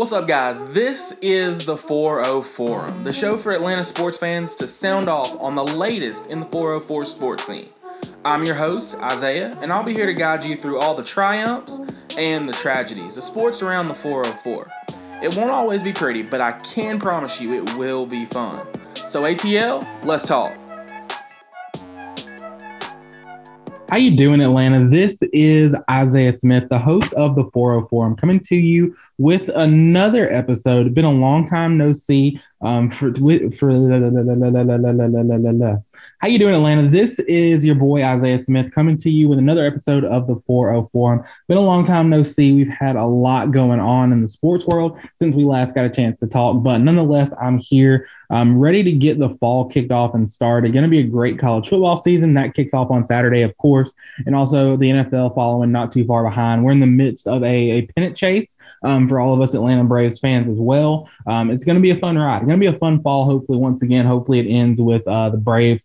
What's up, guys? This is the 4 Forum, the show for Atlanta sports fans to sound off on the latest in the 404 sports scene. I'm your host, Isaiah, and I'll be here to guide you through all the triumphs and the tragedies of sports around the 404. It won't always be pretty, but I can promise you it will be fun. So, ATL, let's talk. How you doing, Atlanta? This is Isaiah Smith, the host of the 404. I'm coming to you with another episode. Been a long time no see. Um, for for how you doing, Atlanta? This is your boy Isaiah Smith coming to you with another episode of the 404. Been a long time no see. We've had a lot going on in the sports world since we last got a chance to talk, but nonetheless, I'm here. I'm ready to get the fall kicked off and started. Going to be a great college football season that kicks off on Saturday, of course, and also the NFL following not too far behind. We're in the midst of a, a pennant chase um, for all of us Atlanta Braves fans as well. Um, it's going to be a fun ride. It's going to be a fun fall. Hopefully, once again, hopefully it ends with uh, the Braves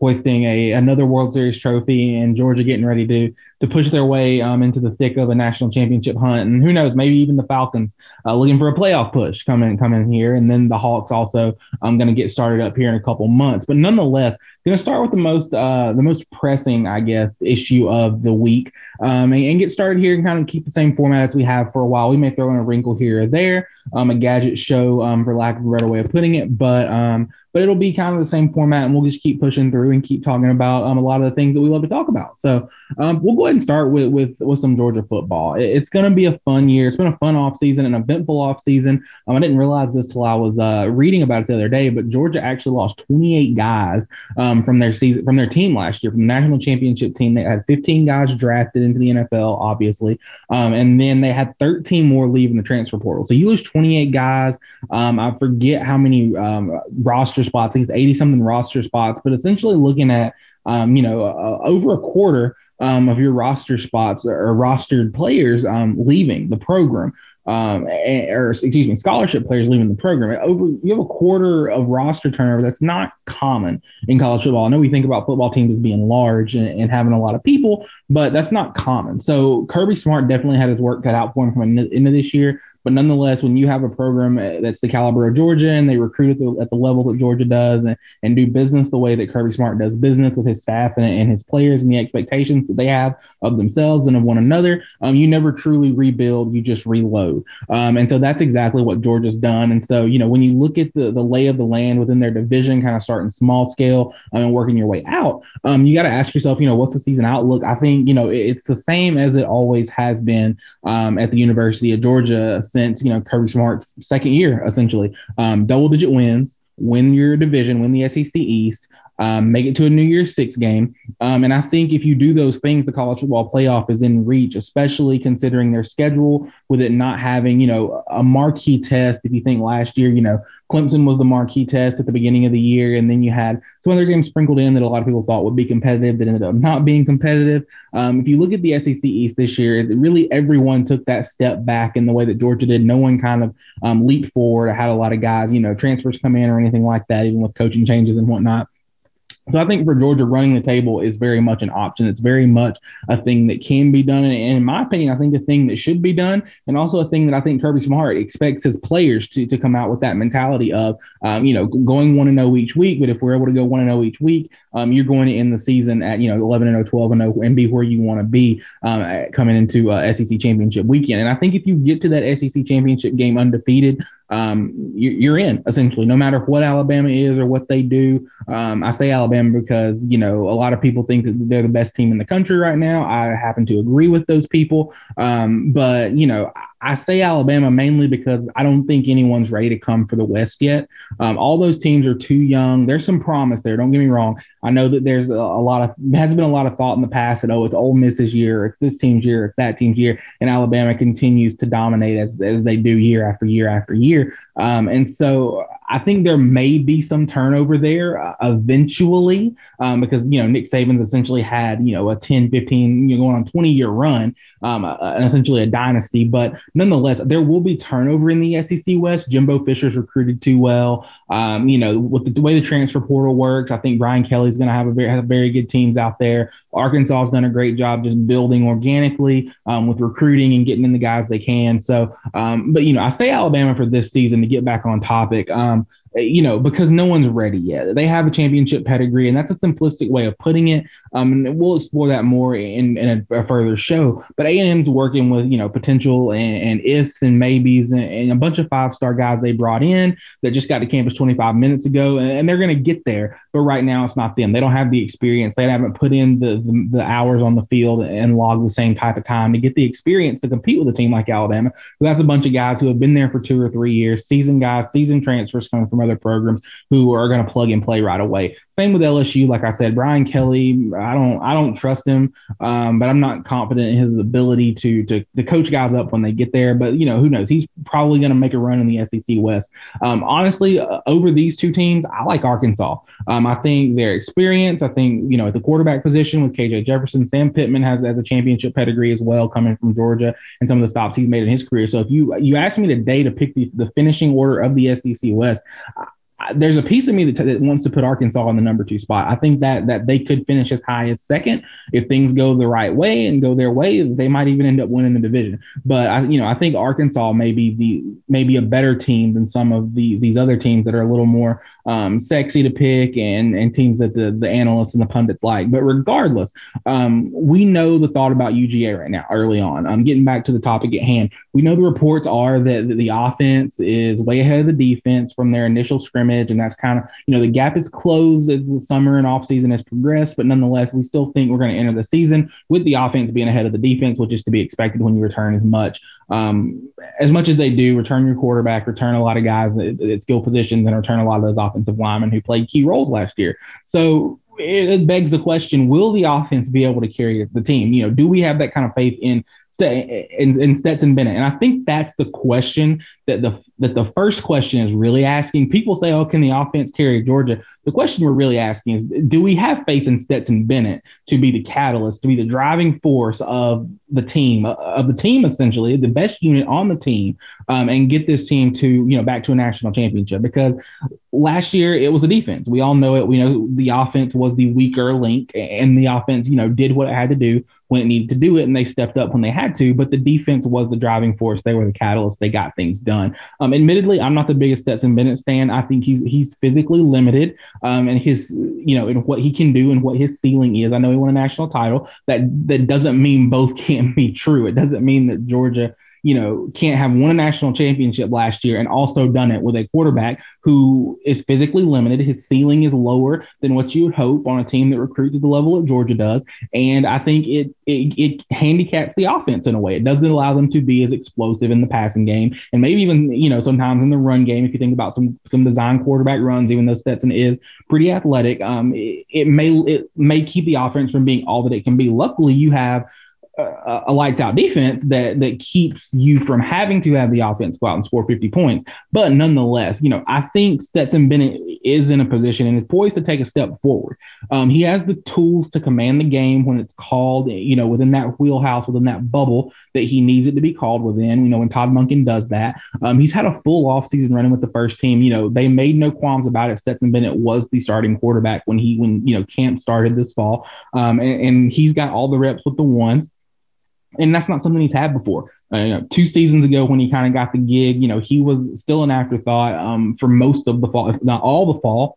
hoisting a another World Series trophy and Georgia getting ready to to push their way um, into the thick of a national championship hunt. And who knows, maybe even the Falcons uh, looking for a playoff push coming coming here. And then the Hawks also um, going to get started up here in a couple months. But nonetheless, going to start with the most uh, the most pressing, I guess, issue of the week um, and, and, get started here and kind of keep the same format as we have for a while. We may throw in a wrinkle here or there, um, a gadget show, um, for lack of a better way of putting it, but um, but it'll be kind of the same format, and we'll just keep pushing through and keep talking about um, a lot of the things that we love to talk about. So um, we'll go ahead and start with with, with some Georgia football. It, it's going to be a fun year. It's been a fun off season, an eventful off season. Um, I didn't realize this till I was uh, reading about it the other day, but Georgia actually lost 28 guys um, from their season from their team last year, from the national championship team. They had 15 guys drafted into the NFL, obviously, um, and then they had 13 more leave in the transfer portal. So you lose 28 guys. Um, I forget how many roster spots. I think it's 80 something roster spots, but essentially looking at, um, you know, uh, over a quarter um, of your roster spots or, rostered players um, leaving the program. Um, or excuse me, scholarship players leaving the program. Over you have a quarter of roster turnover. That's not common in college football. I know we think about football teams as being large and, and having a lot of people, but that's not common. So Kirby Smart definitely had his work cut out for him coming into this year. But nonetheless, when you have a program uh, that's the caliber of Georgia and they recruit at the, at the level that Georgia does and, and do business the way that Kirby Smart does business with his staff and, and his players and the expectations that they have of themselves and of one another, um, you never truly rebuild, you just reload. Um, and so that's exactly what Georgia's done. And so, you know, when you look at the, the lay of the land within their division, kind of starting small scale um, and working your way out, um, you got to ask yourself, you know, what's the season outlook? I think, you know, it, it's the same as it always has been um, at the University of Georgia since you know Kirby Smart's second year, essentially. Um, double digit wins, win your division, win the SEC East, um, make it to a New Year's Six game. Um, and I think if you do those things, the college football playoff is in reach, especially considering their schedule with it not having, you know, a marquee test. If you think last year, you know, Clemson was the marquee test at the beginning of the year, and then you had some other games sprinkled in that a lot of people thought would be competitive that ended up not being competitive. Um, if you look at the SEC East this year, really everyone took that step back in the way that Georgia did. No one kind of um, leaped forward. I had a lot of guys, you know, transfers come in or anything like that, even with coaching changes and whatnot. So I think for Georgia, running the table is very much an option. It's very much a thing that can be done. And in my opinion, I think a thing that should be done, and also a thing that I think Kirby Smart expects his players to, to come out with that mentality of, um, you know, going one and zero oh each week. But if we're able to go one and zero oh each week, um, you're going to end the season at you know 11 and 0, 12 and 0, and be where you want to be um, coming into uh, SEC championship weekend. And I think if you get to that SEC championship game undefeated, um, you, are in essentially, no matter what Alabama is or what they do. Um, I say Alabama because you know a lot of people think that they're the best team in the country right now. I happen to agree with those people, um, but you know I say Alabama mainly because I don't think anyone's ready to come for the West yet. Um, all those teams are too young. There's some promise there. Don't get me wrong. I know that there's a, a, lot of has been a lot of thought in the past that oh it's Ole Miss's year, it's this team's year, it's that team's year, and Alabama continues to dominate as, as they do year after year after year. Um, and so I think there may be some turnover there uh, eventually um, because, you know, Nick Saban's essentially had, you know, a 10, 15, you know, going on 20 year run um, uh, and essentially a dynasty. But nonetheless, there will be turnover in the SEC West. Jimbo Fisher's recruited too well. Um, you know, with the, the, way the transfer portal works, I think Brian Kelly's going to have a have very good teams out there. Arkansas has done a great job just building organically um, with recruiting and getting in the guys they can. So, um, but you know, I say Alabama for this season to get back on topic. Um, you know, because no one's ready yet. They have a championship pedigree, and that's a simplistic way of putting it. Um, and we'll explore that more in, in a, a further show. But A and M's working with you know potential and, and ifs and maybes and, and a bunch of five star guys they brought in that just got to campus 25 minutes ago, and, and they're going to get there. But right now, it's not them. They don't have the experience. They haven't put in the, the, the hours on the field and logged the same type of time to get the experience to compete with a team like Alabama. who has a bunch of guys who have been there for two or three years, season guys, season transfers coming from other programs who are going to plug and play right away. Same with LSU. Like I said, Brian Kelly, I don't I don't trust him, um, but I'm not confident in his ability to, to to coach guys up when they get there. But you know who knows? He's probably going to make a run in the SEC West. Um, honestly, uh, over these two teams, I like Arkansas. Um, I think their experience. I think you know at the quarterback position with KJ Jefferson, Sam Pittman has as a championship pedigree as well, coming from Georgia and some of the stops he's made in his career. So if you you ask me today to pick the, the finishing order of the SEC West, there's a piece of me that, that, wants to put Arkansas in the number two spot. I think that that they could finish as high as second if things go the right way and go their way. They might even end up winning the division. But I, you know, I think Arkansas may be the maybe a better team than some of the these other teams that are a little more um, sexy to pick and and teams that the the analysts and the pundits like. But regardless, um, we know the thought about UGA right now. Early on, um, getting back to the topic at hand, we know the reports are that the offense is way ahead of the defense from their initial scrimmage, and that's kind of you know the gap is closed as the summer and off season has progressed. But nonetheless, we still think we're going to enter the season with the offense being ahead of the defense, which is to be expected when you return as much um, as much as they do return your quarterback, return a lot of guys at, at skill positions, and return a lot of those offensive linemen who played key roles last year. So it begs the question: Will the offense be able to carry the team? You know, do we have that kind of faith in in, in Stetson Bennett? And I think that's the question that the that the first question is really asking. People say, "Oh, can the offense carry Georgia?" The question we're really asking is do we have faith in Stetson Bennett to be the catalyst, to be the driving force of the team, uh, of the team essentially, the best unit on the team, um, and get this team to, you know, back to a national championship? Because last year it was the defense. We all know it. We know the offense was the weaker link, and the offense, you know, did what it had to do when it needed to do it, and they stepped up when they had to. But the defense was the driving force. They were the catalyst. They got things done. Um, admittedly, I'm not the biggest Stetson Bennett fan. I think he's he's physically limited, um, and his you know in what he can do and what his ceiling is. I know he won a national title. That that doesn't mean both can't be true. It doesn't mean that Georgia you know, can't have won a national championship last year and also done it with a quarterback who is physically limited. His ceiling is lower than what you would hope on a team that recruits at the level that Georgia does. And I think it, it, it handicaps the offense in a way. It doesn't allow them to be as explosive in the passing game. And maybe even, you know, sometimes in the run game, if you think about some some design quarterback runs, even though Stetson is pretty athletic, um, it, it may it may keep the offense from being all that it can be. Luckily, you have a, lights out defense that that keeps you from having to have the offense go out and score 50 points. But nonetheless, you know, I think Stetson Bennett is in a position and is poised to take a step forward. Um, he has the tools to command the game when it's called, you know, within that wheelhouse, within that bubble that he needs it to be called within. You know, when Todd Monken does that, um, he's had a full offseason running with the first team. You know, they made no qualms about it. Stetson Bennett was the starting quarterback when he, when, you know, camp started this fall. Um, and, and he's got all the reps with the ones and that's not something he's had before. Uh, you know, two seasons ago when he kind of got the gig, you know, he was still an afterthought um, for most of the fall, if not all the fall.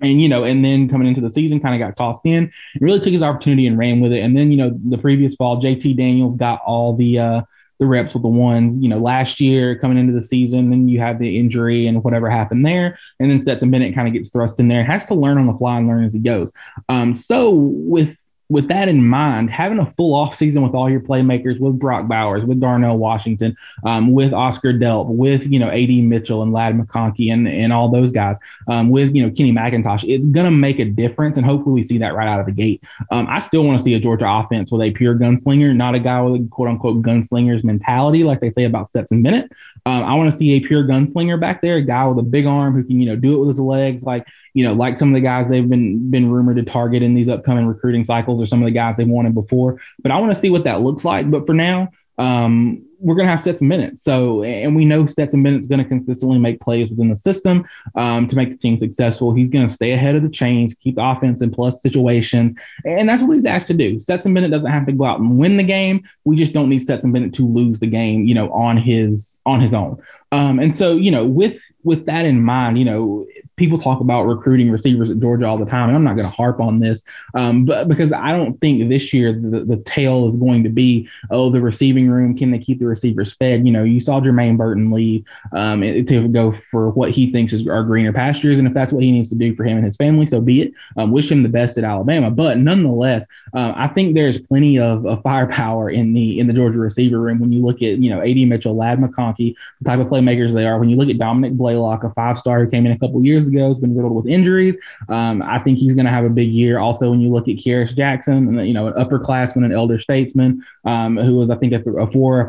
And you know, and then coming into the season, kind of got tossed in. He really took his opportunity and ran with it. And then you know, the previous fall, JT Daniels got all the uh, the reps with the ones. You know, last year coming into the season, then you have the injury and whatever happened there, and then Stetson Bennett kind of gets thrust in there. Has to learn on the fly and learn as he goes. Um, so with with that in mind, having a full off season with all your playmakers, with Brock Bowers, with Darnell Washington, um, with Oscar Delp, with you know AD Mitchell and Ladd McConkey and and all those guys, um, with you know Kenny McIntosh, it's gonna make a difference, and hopefully we see that right out of the gate. Um, I still want to see a Georgia offense with a pure gunslinger, not a guy with a quote unquote gunslinger's mentality, like they say about Stetson Bennett. Um, I want to see a pure gunslinger back there, a guy with a big arm who can you know do it with his legs, like you know, like some of the guys they've been been rumored to target in these upcoming recruiting cycles, or some of the guys they've wanted before. But I want to see what that looks like. But for now, um, we're going to have Stetson Bennett. So, and we know Stetson Bennett's going to consistently make plays within the system um, to make the team successful. He's going to stay ahead of the chains, keep the offense in plus situations, and that's what he's asked to do. Stetson Bennett doesn't have to go out and win the game. We just don't need Stetson Bennett to lose the game, you know, on his on his own. Um, and so, you know, with with that in mind, you know, people talk about recruiting receivers at Georgia all the time, and I'm not going to harp on this, um, but because I don't think this year the, the tale is going to be, oh, the receiving room, can they keep the receivers fed? You know, you saw Jermaine Burton leave um, to go for what he thinks is our greener pastures, and if that's what he needs to do for him and his family, so be it. Um, wish him the best at Alabama, but nonetheless, uh, I think there's plenty of, of, firepower in the in the Georgia receiver room when you look at you know AD Mitchell, Ladd McConkey, the type of playmakers they are. When you look at Dominick Blaylock, a five star who came in a couple years years ago. Has been riddled with injuries. Um, I think he's going to have a big year. Also, when you look at Kearis Jackson, you know, an upperclassman, an elder statesman, um, who was I think a, a four